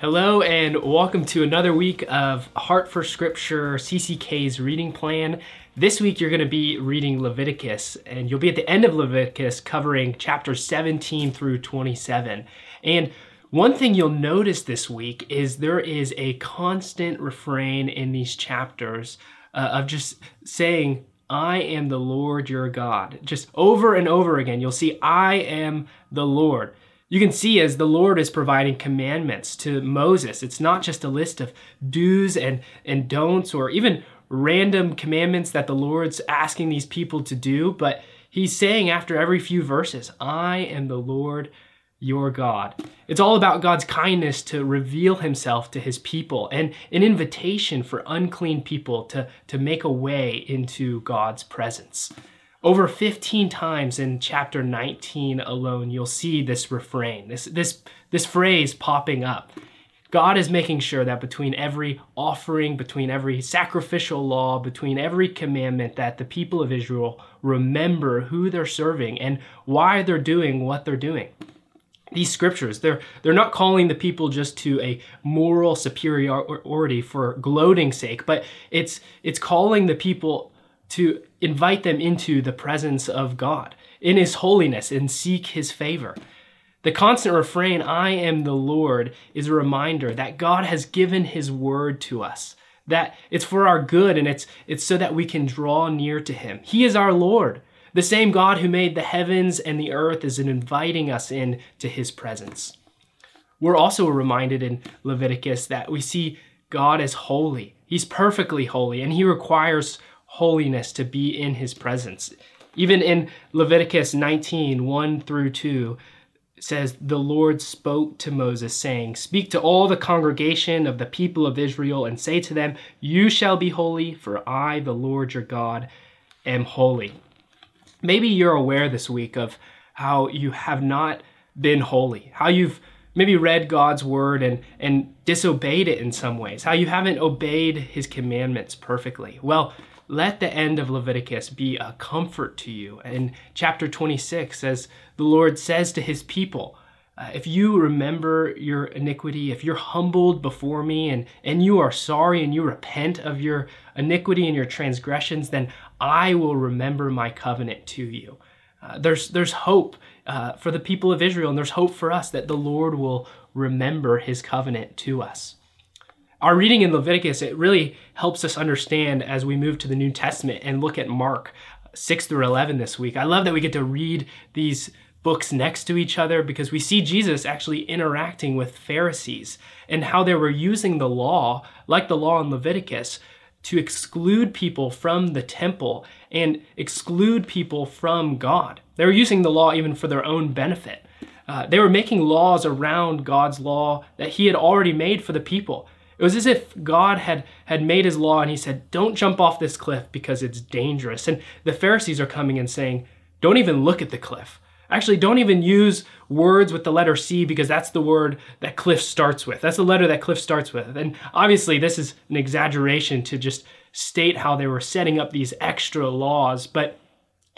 Hello, and welcome to another week of Heart for Scripture CCK's reading plan. This week, you're going to be reading Leviticus, and you'll be at the end of Leviticus covering chapters 17 through 27. And one thing you'll notice this week is there is a constant refrain in these chapters uh, of just saying, I am the Lord your God. Just over and over again, you'll see, I am the Lord you can see as the Lord is providing commandments to Moses, it's not just a list of do's and, and don'ts or even random commandments that the Lord's asking these people to do, but he's saying after every few verses, I am the Lord your God. It's all about God's kindness to reveal himself to his people and an invitation for unclean people to, to make a way into God's presence. Over 15 times in chapter 19 alone, you'll see this refrain, this, this, this phrase popping up. God is making sure that between every offering, between every sacrificial law, between every commandment, that the people of Israel remember who they're serving and why they're doing what they're doing. These scriptures, they're, they're not calling the people just to a moral superiority for gloating sake, but it's, it's calling the people to invite them into the presence of God in His holiness and seek His favor. The constant refrain, I am the Lord, is a reminder that God has given His word to us, that it's for our good and it's, it's so that we can draw near to Him. He is our Lord. The same God who made the heavens and the earth is inviting us in to His presence. We're also reminded in Leviticus that we see God as holy. He's perfectly holy, and He requires holiness to be in his presence. Even in Leviticus 19, 1 through 2, says, The Lord spoke to Moses, saying, Speak to all the congregation of the people of Israel and say to them, You shall be holy, for I, the Lord your God, am holy. Maybe you're aware this week of how you have not been holy, how you've maybe read God's word and, and disobeyed it in some ways, how you haven't obeyed his commandments perfectly. Well, let the end of Leviticus be a comfort to you. And chapter 26, says, the Lord says to his people, uh, if you remember your iniquity, if you're humbled before me and, and you are sorry and you repent of your iniquity and your transgressions, then I will remember my covenant to you. Uh, there's, there's hope uh, for the people of Israel, and there's hope for us that the Lord will remember his covenant to us. Our reading in Leviticus, it really helps us understand as we move to the New Testament and look at Mark 6 through 11 this week. I love that we get to read these books next to each other because we see Jesus actually interacting with Pharisees and how they were using the law, like the law in Leviticus, to exclude people from the temple and exclude people from God. They were using the law even for their own benefit. Uh, they were making laws around God's law that He had already made for the people. It was as if God had, had made his law and he said, Don't jump off this cliff because it's dangerous. And the Pharisees are coming and saying, Don't even look at the cliff. Actually, don't even use words with the letter C because that's the word that cliff starts with. That's the letter that cliff starts with. And obviously, this is an exaggeration to just state how they were setting up these extra laws, but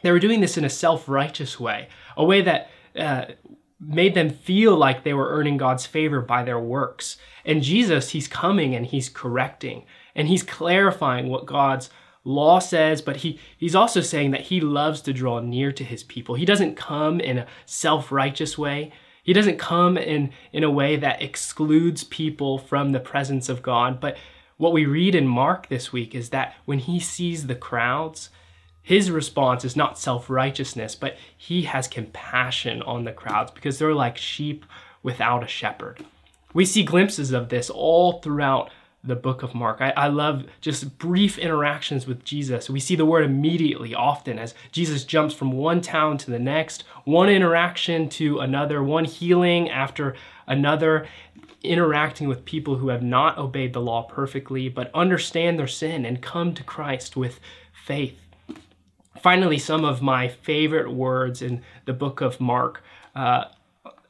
they were doing this in a self righteous way, a way that uh, made them feel like they were earning God's favor by their works. And Jesus, he's coming and he's correcting and he's clarifying what God's law says, but he, he's also saying that he loves to draw near to his people. He doesn't come in a self righteous way. He doesn't come in, in a way that excludes people from the presence of God. But what we read in Mark this week is that when he sees the crowds, his response is not self righteousness, but he has compassion on the crowds because they're like sheep without a shepherd. We see glimpses of this all throughout the book of Mark. I, I, love just brief interactions with Jesus. We see the word immediately often as Jesus jumps from one town to the next, one interaction to another, one healing after another, interacting with people who have not obeyed the law perfectly, but understand their sin and come to Christ with faith. Finally, some of my favorite words in the book of Mark uh,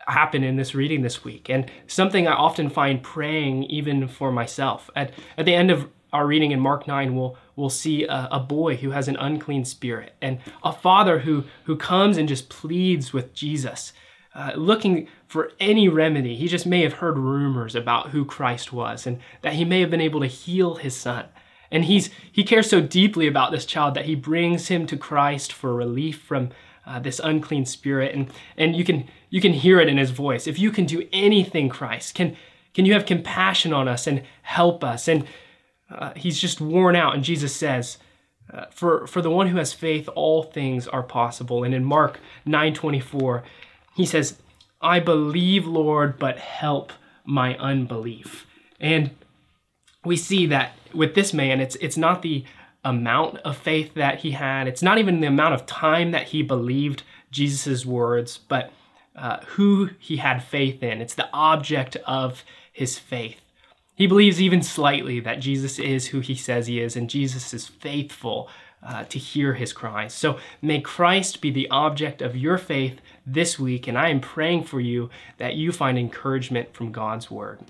happen in this reading this week, and something I often find praying even for myself. At, at the end of our reading in Mark 9, we'll, we'll see a, a, boy who has an unclean spirit and a father who, who comes and just pleads with Jesus uh, looking for any remedy. He just may have heard rumors about who Christ was and that he may have been able to heal his son. And he's he cares so deeply about this child that he brings him to Christ for relief from uh, this unclean spirit. And and you can you can hear it in his voice. If you can do anything, Christ, can can you have compassion on us and help us? And uh, he's just worn out. And Jesus says, uh, for for the one who has faith, all things are possible. And in Mark nine twenty four, he says, "I believe, Lord, but help my unbelief." And we see that with this man, it's it's not the amount of faith that he had. It's not even the amount of time that he believed Jesus' words, but uh, who he had faith in. It's the object of his faith. He believes even slightly that Jesus is who he says he is, and Jesus is faithful uh, to hear his cries. So may Christ be the object of your faith this week, and I am praying for you that you find encouragement from God's word.